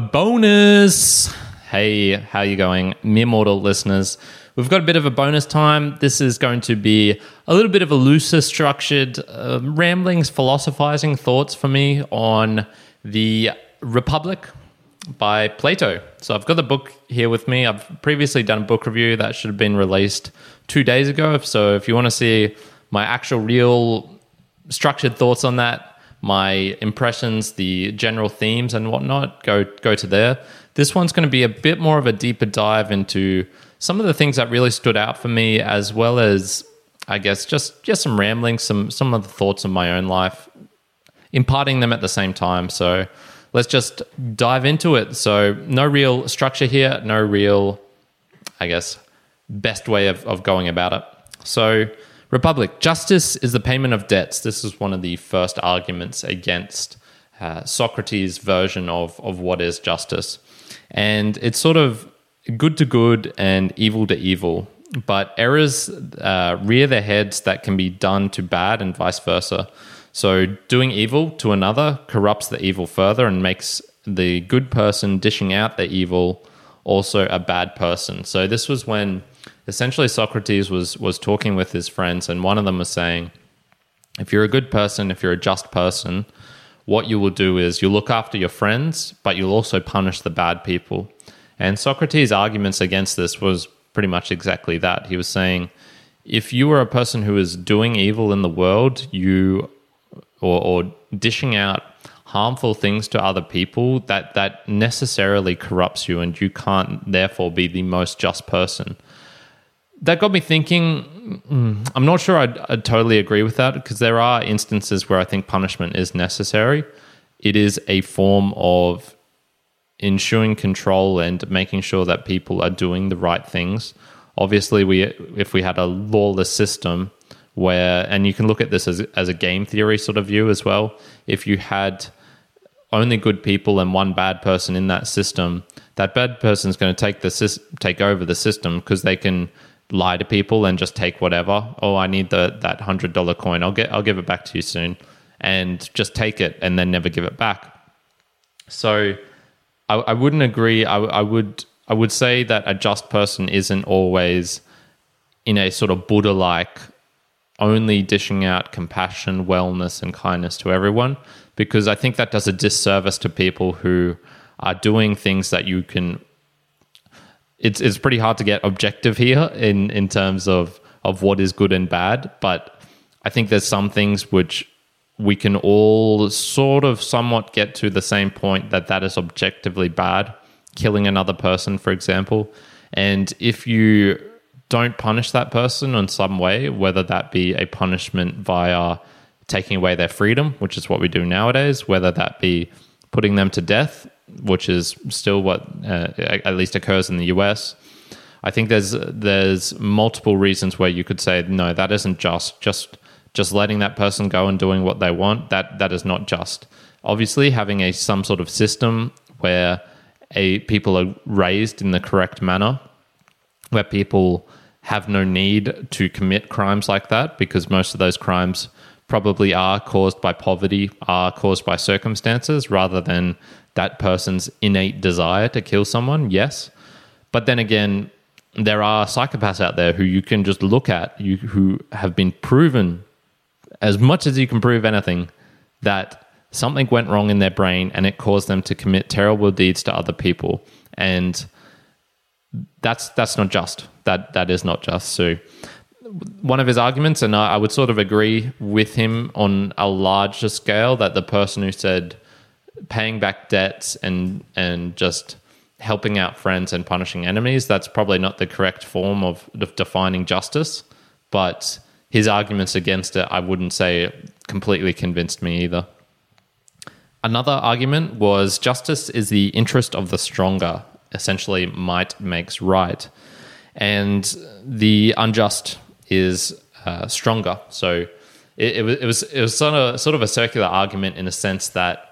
bonus. Hey, how you going, mere mortal listeners? We've got a bit of a bonus time. This is going to be a little bit of a looser structured uh, ramblings, philosophizing thoughts for me on the Republic by Plato. So I've got the book here with me. I've previously done a book review that should have been released two days ago. So if you want to see my actual real structured thoughts on that, my impressions, the general themes and whatnot, go go to there. This one's going to be a bit more of a deeper dive into some of the things that really stood out for me, as well as I guess just just some rambling, some some of the thoughts of my own life, imparting them at the same time. So let's just dive into it. So no real structure here, no real, I guess, best way of, of going about it. So Republic, justice is the payment of debts. This is one of the first arguments against uh, Socrates' version of, of what is justice. And it's sort of good to good and evil to evil. But errors uh, rear their heads that can be done to bad and vice versa. So doing evil to another corrupts the evil further and makes the good person dishing out the evil also a bad person. So this was when essentially Socrates was was talking with his friends, and one of them was saying, if you're a good person, if you're a just person, what you will do is you look after your friends, but you'll also punish the bad people. And Socrates' arguments against this was pretty much exactly that. He was saying, if you are a person who is doing evil in the world, you or, or dishing out harmful things to other people, that that necessarily corrupts you, and you can't therefore be the most just person that got me thinking. Mm, I'm not sure I'd, I'd totally agree with that because there are instances where I think punishment is necessary. It is a form of ensuring control and making sure that people are doing the right things. Obviously, we if we had a lawless system where, and you can look at this as as a game theory sort of view as well. If you had only good people and one bad person in that system, that bad person is going to take the take over the system because they can lie to people and just take whatever. Oh, I need the that hundred dollar coin. I'll get I'll give it back to you soon, and just take it and then never give it back. So, I, I wouldn't agree. I, I would I would say that a just person isn't always in a sort of Buddha like only dishing out compassion, wellness, and kindness to everyone, because I think that does a disservice to people who are doing things that you can it's it's pretty hard to get objective here in in terms of of what is good and bad. But I think there's some things which we can all sort of somewhat get to the same point that that is objectively bad. Killing another person, for example, and if you don't punish that person in some way, whether that be a punishment via taking away their freedom, which is what we do nowadays, whether that be putting them to death which is still what uh, at least occurs in the US. I think there's there's multiple reasons where you could say no, that isn't just just just letting that person go and doing what they want. That that is not just. Obviously, having a some sort of system where a people are raised in the correct manner, where people have no need to commit crimes like that because most of those crimes probably are caused by poverty, are caused by circumstances rather than that person's innate desire to kill someone, yes. But then again, there are psychopaths out there who you can just look at, you who have been proven as much as you can prove anything that something went wrong in their brain and it caused them to commit terrible deeds to other people. And that's that's not just. That that is not just. So one of his arguments, and I, I would sort of agree with him on a larger scale, that the person who said paying back debts and and just helping out friends and punishing enemies that's probably not the correct form of, defining justice. But his arguments against it i wouldn't say completely convinced me either. Another argument was justice is the interest of the stronger essentially might makes right. And the unjust is uh, stronger. So it, it, was, it was it was sort of sort of a circular argument in a sense that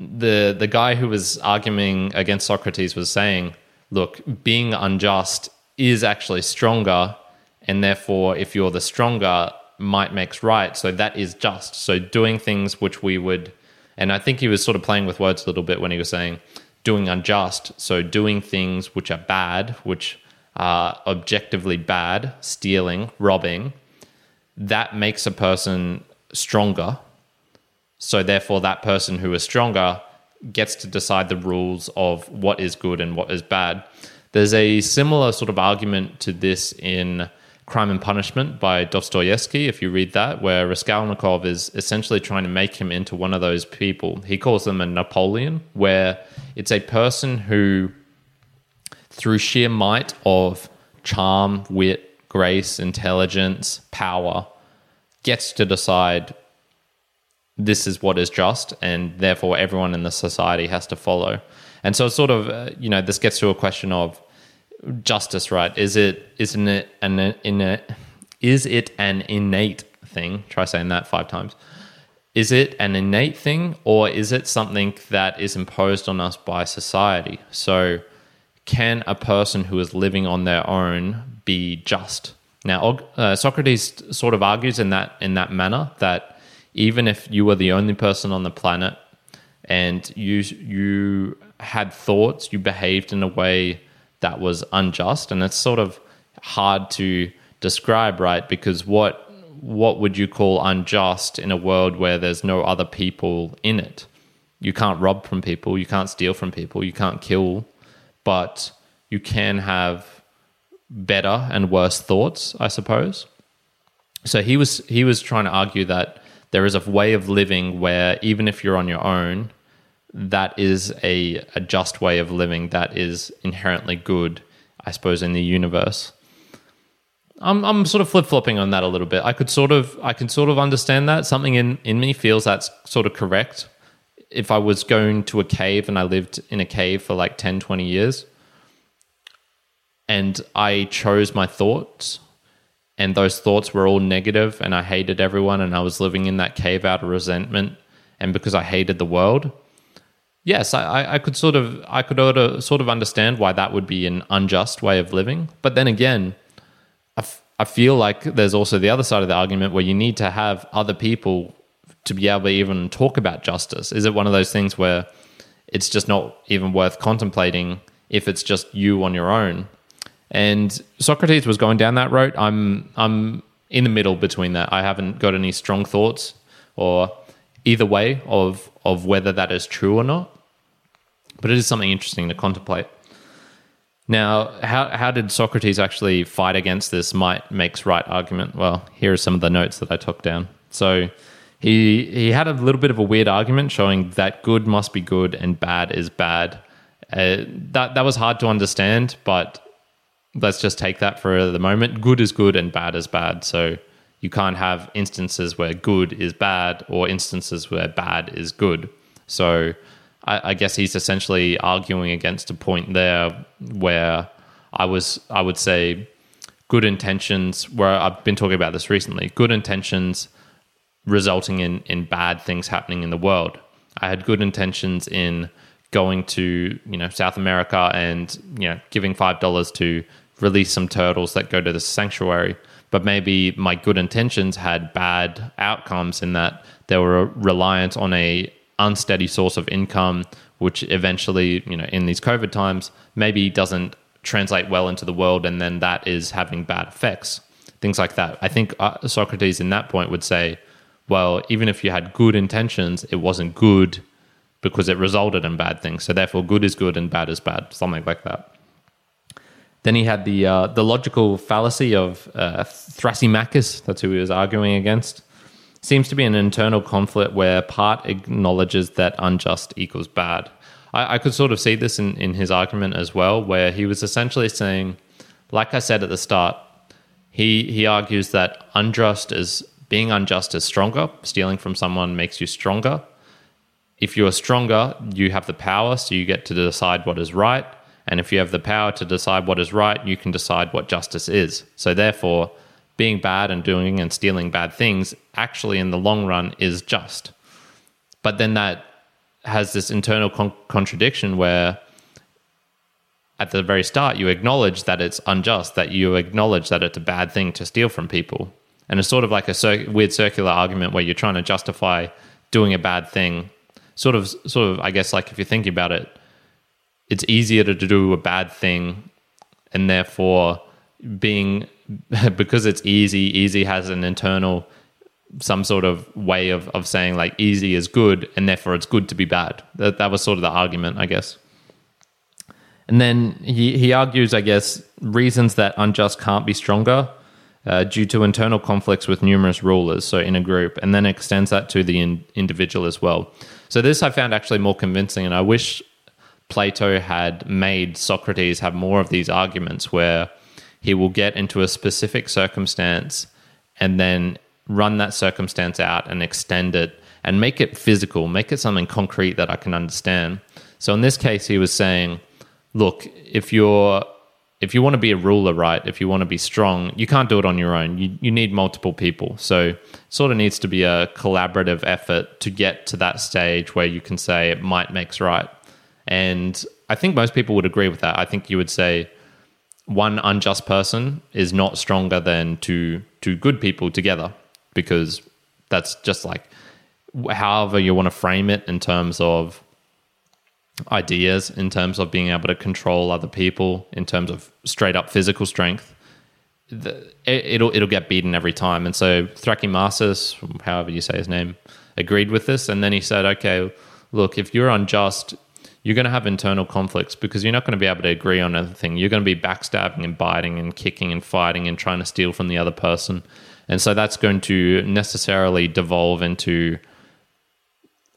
the the guy who was arguing against Socrates was saying, look, being unjust is actually stronger, and therefore, if you're the stronger, might makes right. So that is just. So doing things which we would And I think he was sort of playing with words a little bit when he was saying doing unjust. So doing things which are bad, which are objectively bad, stealing, robbing, that makes a person stronger. So therefore, that person who is stronger gets to decide the rules of what is good and what is bad. There's a similar sort of argument to this in Crime and Punishment by Dostoevsky, if you read that, where Raskolnikov is essentially trying to make him into one of those people. He calls them a Napoleon, where it's a person who, through sheer might of charm, wit, grace, intelligence, power, gets to decide this is what is just, and therefore everyone in the society has to follow. And so, it's sort of, uh, you know, this gets to a question of justice, right? Is it isn't it an innate is it an innate thing? Try saying that five times. Is it an innate thing, or is it something that is imposed on us by society? So, can a person who is living on their own be just? Now, uh, Socrates sort of argues in that in that manner that even if you were the only person on the planet and you you had thoughts, you behaved in a way that was unjust, and it's sort of hard to describe, right? Because what what would you call unjust in a world where there's no other people in it? You can't rob from people, you can't steal from people, you can't kill, but you can have better and worse thoughts, I suppose. So he was he was trying to argue that there is a way of living where even if you're on your own, that is a, a just way of living that is inherently good, I suppose, in the universe. I'm I'm sort of flip flopping on that a little bit. I could sort of I can sort of understand that. Something in, in me feels that's sort of correct. If I was going to a cave and I lived in a cave for like 10, 20 years and I chose my thoughts and those thoughts were all negative and I hated everyone and I was living in that cave out of resentment and because I hated the world, yes, I, I could sort of I could sort of understand why that would be an unjust way of living. But then again, I, f- I feel like there's also the other side of the argument where you need to have other people to be able to even talk about justice. Is it one of those things where it's just not even worth contemplating if it's just you on your own? And Socrates was going down that road. I'm I'm in the middle between that. I haven't got any strong thoughts or either way of of whether that is true or not. But it is something interesting to contemplate. Now, how, how did Socrates actually fight against this might makes right argument? Well, here are some of the notes that I took down. So he he had a little bit of a weird argument showing that good must be good and bad is bad. Uh, that that was hard to understand, but let's just take that for the moment. Good is good and bad is bad. So you can't have instances where good is bad or instances where bad is good. So I, I, guess he's essentially arguing against a point there where I was I would say good intentions where I've been talking about this recently, good intentions resulting in in bad things happening in the world. I had good intentions in going to, you know, South America and, you know, giving five dollars to release some turtles that go to the sanctuary but maybe my good intentions had bad outcomes in that they were reliant on a unsteady source of income which eventually you know in these covid times maybe doesn't translate well into the world and then that is having bad effects. Things like that. I think uh, socrates in that point would say well even if you had good intentions it wasn't good because it resulted in bad things. So therefore good is good and bad is bad something like that then he had the uh, the logical fallacy of uh, Thrasymachus. That's who he was arguing against. Seems to be an internal conflict where part acknowledges that unjust equals bad. I, I could sort of see this in, in his argument as well, where he was essentially saying, like I said at the start, he he argues that unjust is being unjust is stronger. Stealing from someone makes you stronger. If you are stronger, you have the power, so you get to decide what is right and if you have the power to decide what is right, you can decide what justice is. So, therefore, being bad and doing and stealing bad things actually, in the long run, is just. But then that has this internal con- contradiction where at the very start you acknowledge that it's unjust, that you acknowledge that it's a bad thing to steal from people. And it's sort of like a cir- weird circular argument where you're trying to justify doing a bad thing sort of sort of I guess like if you're thinking about it, it's easier to do a bad thing, and therefore being because it's easy. Easy has an internal some sort of way of, of saying like easy is good and therefore it's good to be bad. That, that was sort of the argument, I guess. And then he, he argues, I guess, reasons that unjust can't be stronger uh, due to internal conflicts with numerous rulers, so in a group, and then extends that to the in, individual as well. So this I found actually more convincing, and I wish Plato had made Socrates have more of these arguments where he will get into a specific circumstance and then run that circumstance out and extend it and make it physical, make it something concrete that I can understand. So in this case, he was saying, look, if you're if you want to be a ruler, right, if you want to be strong, you can't do it on your own. You, you need multiple people. So sort of needs to be a collaborative effort to get to that stage where you can say it might makes right. And I think most people would agree with that. I think you would say one unjust person is not stronger than two two good people together because that's just like however you want to frame it in terms of ideas in terms of being able to control other people in terms of straight up physical strength the, it, will it'll get beaten every time and so Thrasymachus however you say his name agreed with this and then he said okay look if you're unjust you're going to have internal conflicts because you're not going to be able to agree on anything you're going to be backstabbing and biting and kicking and fighting and trying to steal from the other person and so that's going to necessarily devolve into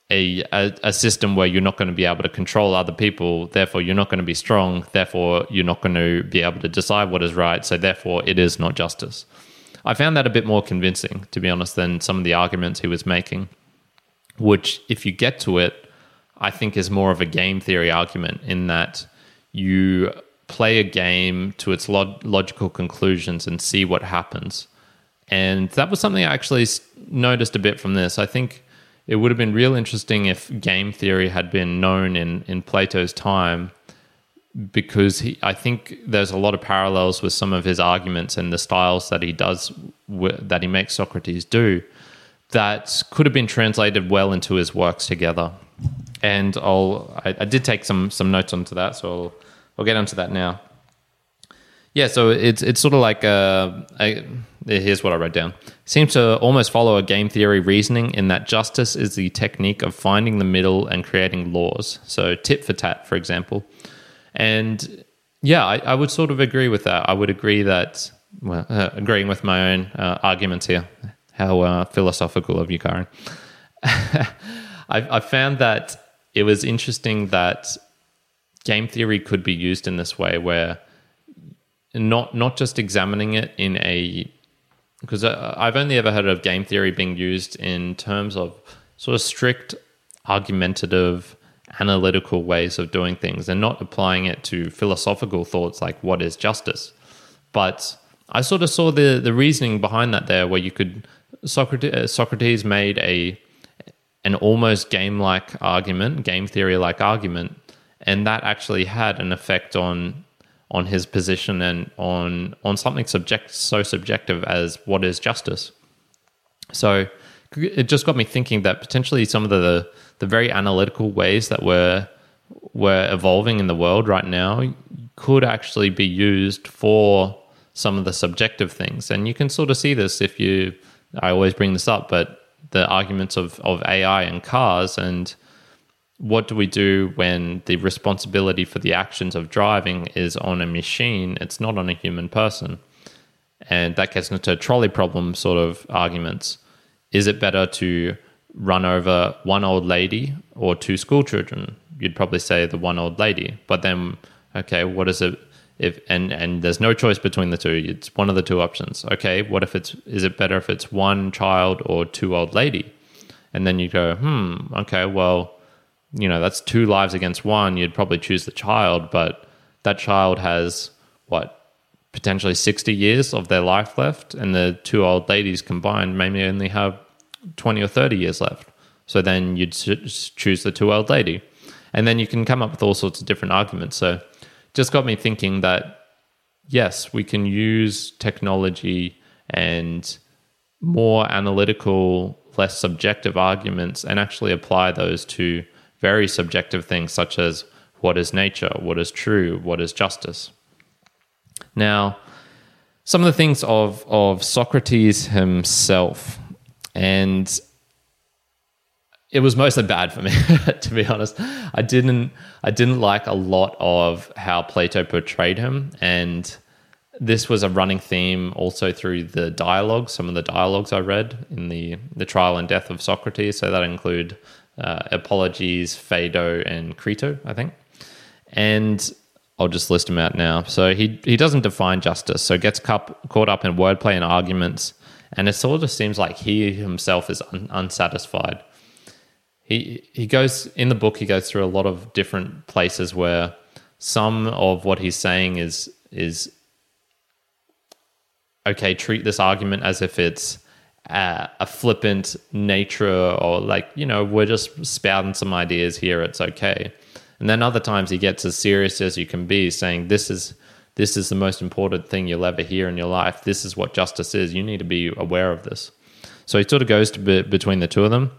a, a, a, system where you're not going to be able to control other people. Therefore, you're not going to be strong. Therefore, you're not going to be able to decide what is right. So, therefore, it is not justice. I found that a bit more convincing, to be honest, than some of the arguments he was making, which, if you get to it, I think is more of a game theory argument in that you play a game to its log- logical conclusions and see what happens. And that was something I actually noticed a bit from this. I think it would have been real interesting if game theory had been known in, in Plato's time because he, I think there's a lot of parallels with some of his arguments and the styles that he does that he makes Socrates do that could have been translated well into his works together. And I'll I, I did take some some notes onto that, so I'll, I'll get onto that now. Yeah, so it's it's sort of like a here's what I wrote down. Seems to almost follow a game theory reasoning in that justice is the technique of finding the middle and creating laws. So tit for tat, for example. And yeah, I, I would sort of agree with that. I would agree that, well, uh, agreeing with my own uh, arguments here. How uh, philosophical of you, Kyrin. I, I found that it was interesting that game theory could be used in this way where not not just examining it in a because I've only ever heard of game theory being used in terms of sort of strict, argumentative, analytical ways of doing things and not applying it to philosophical thoughts like what is justice. But I sort of saw the, the reasoning behind that there, where you could Socrates, uh, Socrates made a an almost game like argument, game theory like argument, and that actually had an effect on on his position and on on something subject so subjective as what is justice. So it just got me thinking that potentially some of the the very analytical ways that we're we're evolving in the world right now could actually be used for some of the subjective things. And you can sort of see this if you I always bring this up, but the arguments of, of AI and cars and what do we do when the responsibility for the actions of driving is on a machine? It's not on a human person. And that gets into trolley problem sort of arguments. Is it better to run over one old lady or two school children? You'd probably say the one old lady. But then, okay, what is it? If and and there's no choice between the two. It's one of the two options. Okay, what if it's is it better if it's one child or two old lady? And then you go, hmm, okay, well, you know, that's two lives against one. You'd probably choose the child, but that child has what potentially 60 years of their life left, and the two old ladies combined maybe only have 20 or 30 years left. So then you'd choose the two old lady. And then you can come up with all sorts of different arguments. So just got me thinking that yes, we can use technology and more analytical, less subjective arguments and actually apply those to very subjective things such as what is nature, what is true, what is justice. Now, some of the things of of Socrates himself, and it was mostly bad for me, to be honest. I didn't I didn't like a lot of how Plato portrayed him, and this was a running theme also through the dialogues. Some of the dialogues I read in the the trial and death of Socrates, so that include uh, Apologies, Phaedo, and Crito, I think. And I'll just list them out now. So he he doesn't define justice, so gets cup, caught up in wordplay and arguments, and it sort of seems like he himself is un, unsatisfied. He he goes in the book. He goes through a lot of different places where some of what he's saying is is okay. Treat this argument as if it's a flippant nature, or like you know we're just spouting some ideas here. It's okay and then other times he gets as serious as you can be, saying, This is this is the most important thing you'll ever hear in your life. This is what justice is. You need to be aware of this. So he sort of goes to be, between the two of them.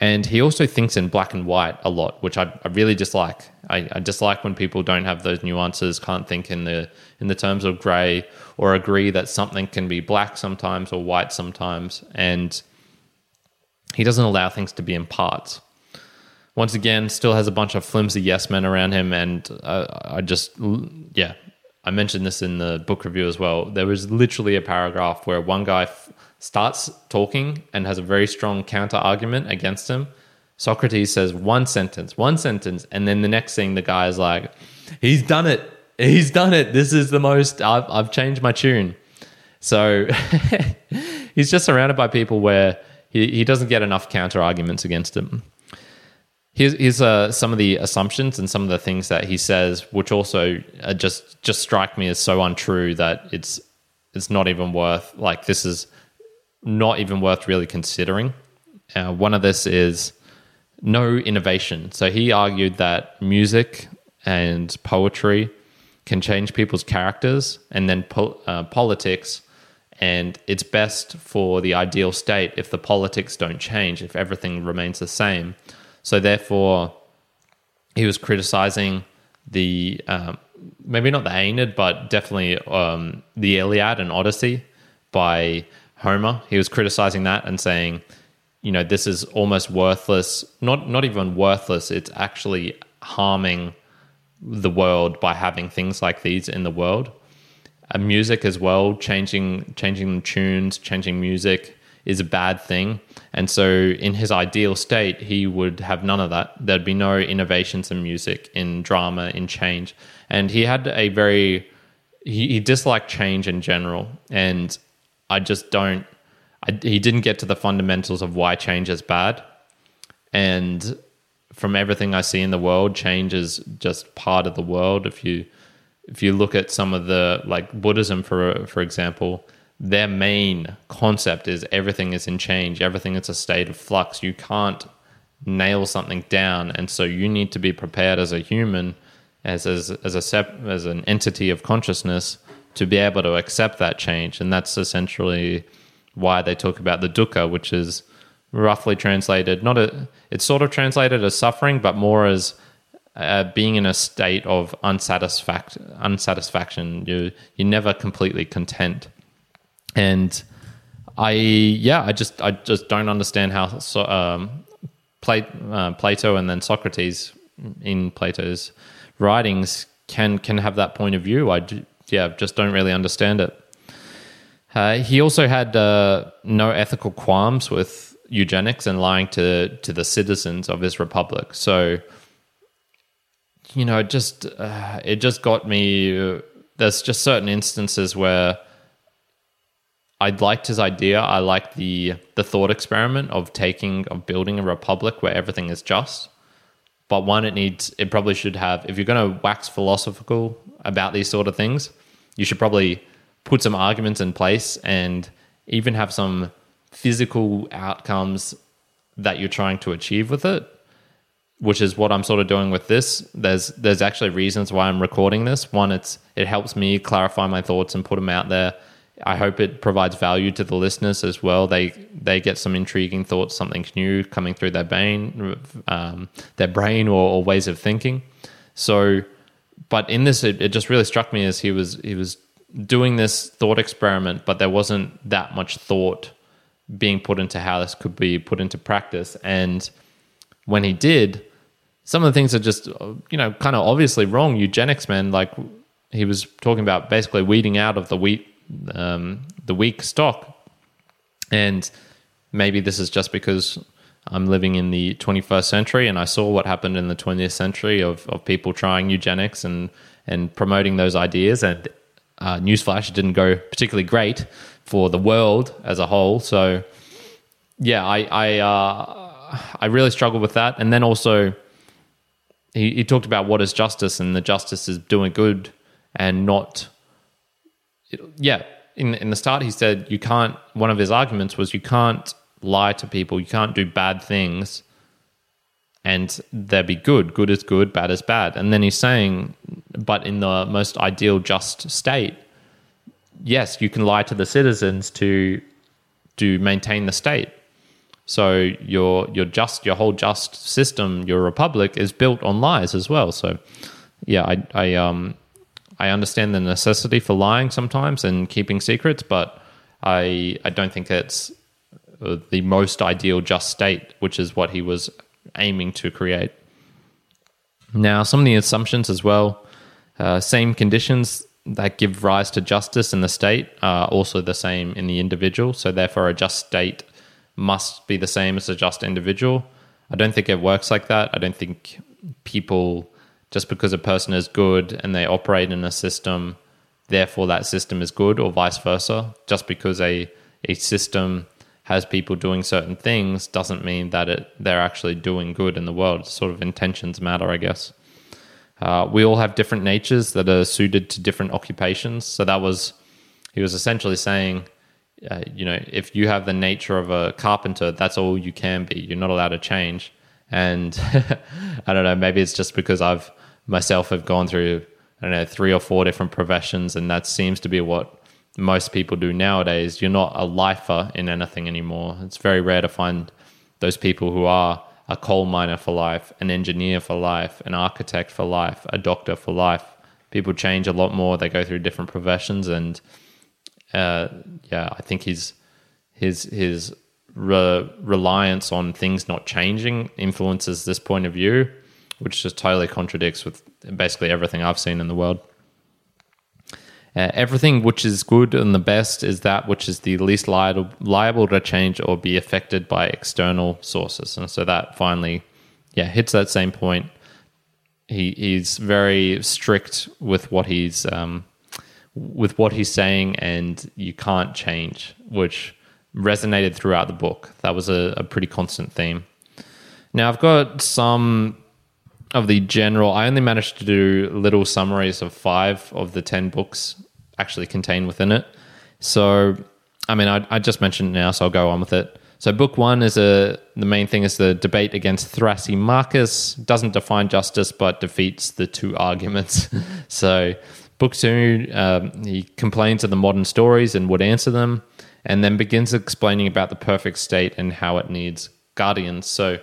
And he also thinks in black and white a lot, which I, I really dislike. I, I dislike when people don't have those nuances, can't think in the in the terms of grey, or agree that something can be black sometimes or white sometimes. And he doesn't allow things to be in parts once again, still has a bunch of flimsy yes men around him. And uh, I just, yeah, I mentioned this in the book review as well. There was literally a paragraph where one guy f- starts talking and has a very strong counter argument against him. Socrates says one sentence, one sentence, and then the next thing the guy is like, he's done it. He's done it. This is the most, I've, I've changed my tune. So he's just surrounded by people where he, he doesn't get enough counter arguments against him here's, here's uh, some of the assumptions and some of the things that he says, which also uh, just just strike me as so untrue that it's it's not even worth like this is not even worth really considering. Uh, one of this is no innovation. So he argued that music and poetry can change people's characters, and then po- uh, politics. And it's best for the ideal state if the politics don't change, if everything remains the same. So therefore, he was criticizing the um, maybe not the Aeneid, but definitely um, the Iliad and Odyssey by Homer. He was criticizing that and saying, you know, this is almost worthless. Not not even worthless. It's actually harming the world by having things like these in the world. Music as well, changing changing tunes, changing music is a bad thing. And so, in his ideal state, he would have none of that. There'd be no innovations in music, in drama, in change. And he had a very, he, he disliked change in general. And I just don't, I, he didn't get to the fundamentals of why change is bad. And from everything I see in the world, change is just part of the world. If you, if you look at some of the, like Buddhism, for, for example, their main concept is everything is in change, everything is a state of flux. You can't nail something down, and so you need to be prepared as a human, as as as a sep- as an entity of consciousness, to be able to accept that change. And that's essentially why they talk about the dukkha, which is roughly translated not a it's sort of translated as suffering, but more as uh, being in a state of unsatisfact unsatisfaction. You you're never completely content and I yeah I just I just don't understand how so, um, uh, Plato and then Socrates in Plato's writings can can have that point of view. I yeah just don't really understand it. Uh, he also had uh, no ethical qualms with eugenics and lying to to the citizens of his republic. So you know, it just uh, it just got me. there's just certain instances where I liked his idea. I liked the the thought experiment of taking of building a republic where everything is just. But one, it needs it probably should have. If you're going to wax philosophical about these sort of things, you should probably put some arguments in place and even have some physical outcomes that you're trying to achieve with it which is what I'm sort of doing with this. There's there's actually reasons why I'm recording this. One, it's it helps me clarify my thoughts and put them out there I hope it provides value to the listeners as well. They they get some intriguing thoughts, something new coming through their brain, um, their brain or, or, ways of thinking. So, but in this, it, it just really struck me as he was he was doing this thought experiment, but there wasn't that much thought being put into how this could be put into practice. And when he did, some of the things are just you know kind of obviously wrong. Eugenics, man, like he was talking about basically weeding out of the wheat um, the weak stock. And maybe this is just because I'm living in the 21st century and I saw what happened in the 20th century of, of people trying eugenics and, and promoting those ideas. And uh, newsflash, didn't go particularly great for the world as a whole. So, yeah, I I, uh, I really struggled with that. And then also, he, he talked about what is justice, and the justice is doing good and not yeah, in in the start he said you can't. One of his arguments was you can't lie to people. You can't do bad things, and they'll be good. Good is good. Bad is bad. And then he's saying, but in the most ideal, just state, yes, you can lie to the citizens to to maintain the state. So your your just your whole just system, your republic, is built on lies as well. So yeah, I I um I understand the necessity for lying sometimes and keeping secrets, but I I don't think it's the most ideal just state, which is what he was aiming to create. Now, some of the assumptions as well, uh, same conditions that give rise to justice in the state are also the same in the individual. So, therefore, a just state must be the same as a just individual. I don't think it works like that. I don't think people just because a person is good and they operate in a system, therefore that system is good, or vice versa. Just because a, a system has people doing certain things doesn't mean that it they're actually doing good in the world. Sort of intentions matter, I guess. Uh, we all have different natures that are suited to different occupations. So that was he was essentially saying, uh, you know, if you have the nature of a carpenter, that's all you can be. You're not allowed to change. And I don't know, maybe it's just because I've myself have gone through, I don't know, three or four different professions, and that seems to be what most people do nowadays. You're not a lifer in anything anymore. It's very rare to find those people who are a coal miner for life, an engineer for life, an architect for life, a doctor for life. People change a lot more. They go through different professions, and uh, yeah, I think his his his re- reliance on things not changing influences this point of view which just totally contradicts with basically everything I've seen in the world. Uh, everything which is good and the best is that which is the least liable, liable to change or be affected by external sources. And so that finally, yeah, hits that same point. He, he's very strict with what he's um, with what he's saying, and you can't change, which resonated throughout the book. That was a, a pretty constant theme. Now I've got some of the general, I only managed to do little summaries of five of the 10 books actually contained within it. So, I mean, I, I just mentioned now, so I'll go on with it. So, book one is a the main thing is the debate against Thrasymachus. Doesn't define justice, but defeats the two arguments. so, book two, um, he complains of the modern stories and would answer them, and then begins explaining about the perfect state and how it needs guardians. So,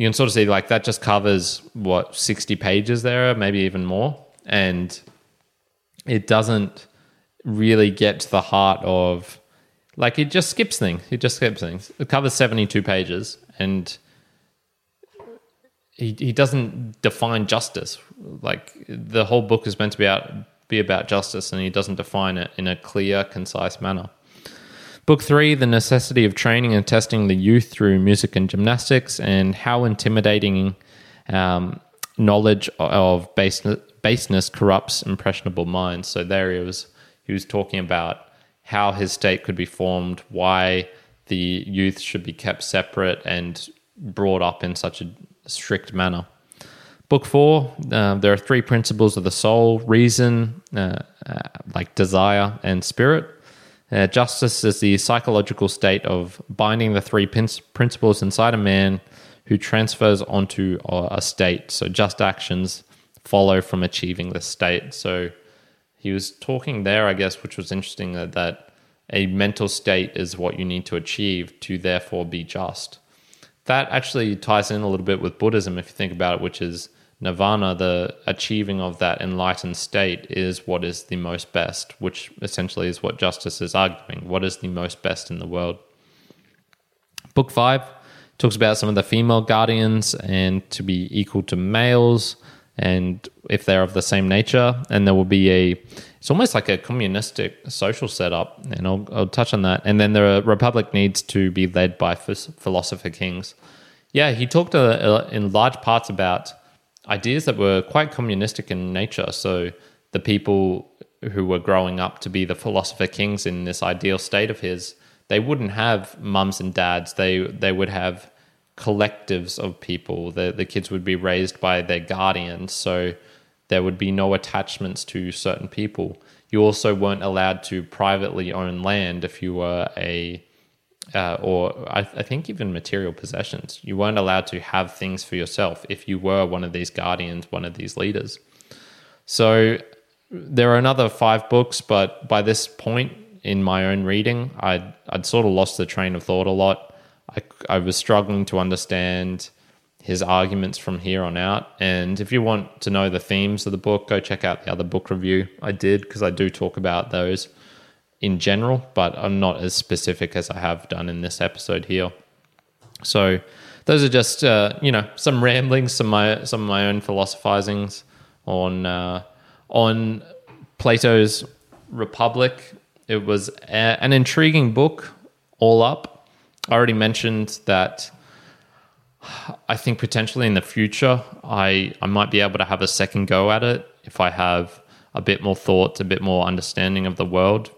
you can sort of see like that just covers what 60 pages there, are, maybe even more. And it doesn't really get to the heart of like it just skips things. It just skips things. It covers 72 pages and he, he doesn't define justice. Like the whole book is meant to be out be about justice and he doesn't define it in a clear, concise manner. Book three, The Necessity of Training and Testing the Youth Through Music and Gymnastics, and how intimidating um, knowledge of baseness, baseness corrupts impressionable minds. So there he was, he was talking about how his state could be formed, why the youth should be kept separate and brought up in such a strict manner. Book four, uh, there are three principles of the soul reason, uh, uh, like desire, and spirit. Uh, justice is the psychological state of binding the three principles inside a man who transfers onto a state. So, just actions follow from achieving this state. So, he was talking there, I guess, which was interesting that, that a mental state is what you need to achieve to therefore be just. That actually ties in a little bit with Buddhism, if you think about it, which is nirvana, the achieving of that enlightened state is what is the most best, which essentially is what justice is arguing. What is the most best in the world? Book five talks about some of the female guardians and to be equal to males and if they're of the same nature and there will be a it's almost like a communistic social setup and I'll, I'll touch on that and then the republic needs to be led by philosopher kings yeah he talked uh, in large parts about ideas that were quite communistic in nature so the people who were growing up to be the philosopher kings in this ideal state of his they wouldn't have mums and dads they they would have collectives of people. The, the kids would be raised by their guardians, so there would be no attachments to certain people. You also weren't allowed to privately own land if you were a, uh, or I, I think even material possessions. You weren't allowed to have things for yourself if you were one of these guardians, one of these leaders. So there are another five books, but by this point in my own reading, I'd, I'd sort of lost the train of thought a lot. I, I was struggling to understand his arguments from here on out. And if you want to know the themes of the book, go check out the other book review I did because I do talk about those in general, but I'm not as specific as I have done in this episode here. So those are just uh, you know some ramblings, some my some of my own philosophizings on uh, on Plato's Republic. It was a, an intriguing book, all up. I already mentioned that I think potentially in the future, I, I might be able to have a second go at it if I have a bit more thought, a bit more understanding of the world.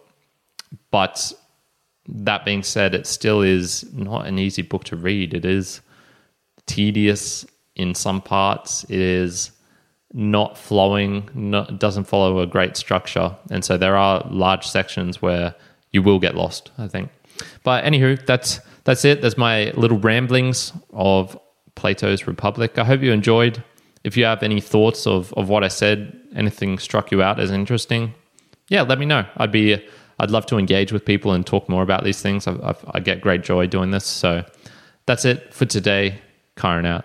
But that being said, it still is not an easy book to read. It is tedious in some parts. It is not flowing, not, doesn't follow a great structure. And so there are large sections where you will get lost, I think. But anywho, that's that's it. That's my little ramblings of Plato's Republic. I hope you enjoyed. If you have any thoughts of, of what I said, anything struck you out as interesting, yeah, let me know. I'd be I'd love to engage with people and talk more about these things. I, I, I get great joy doing this. So that's it for today. Kyrin out.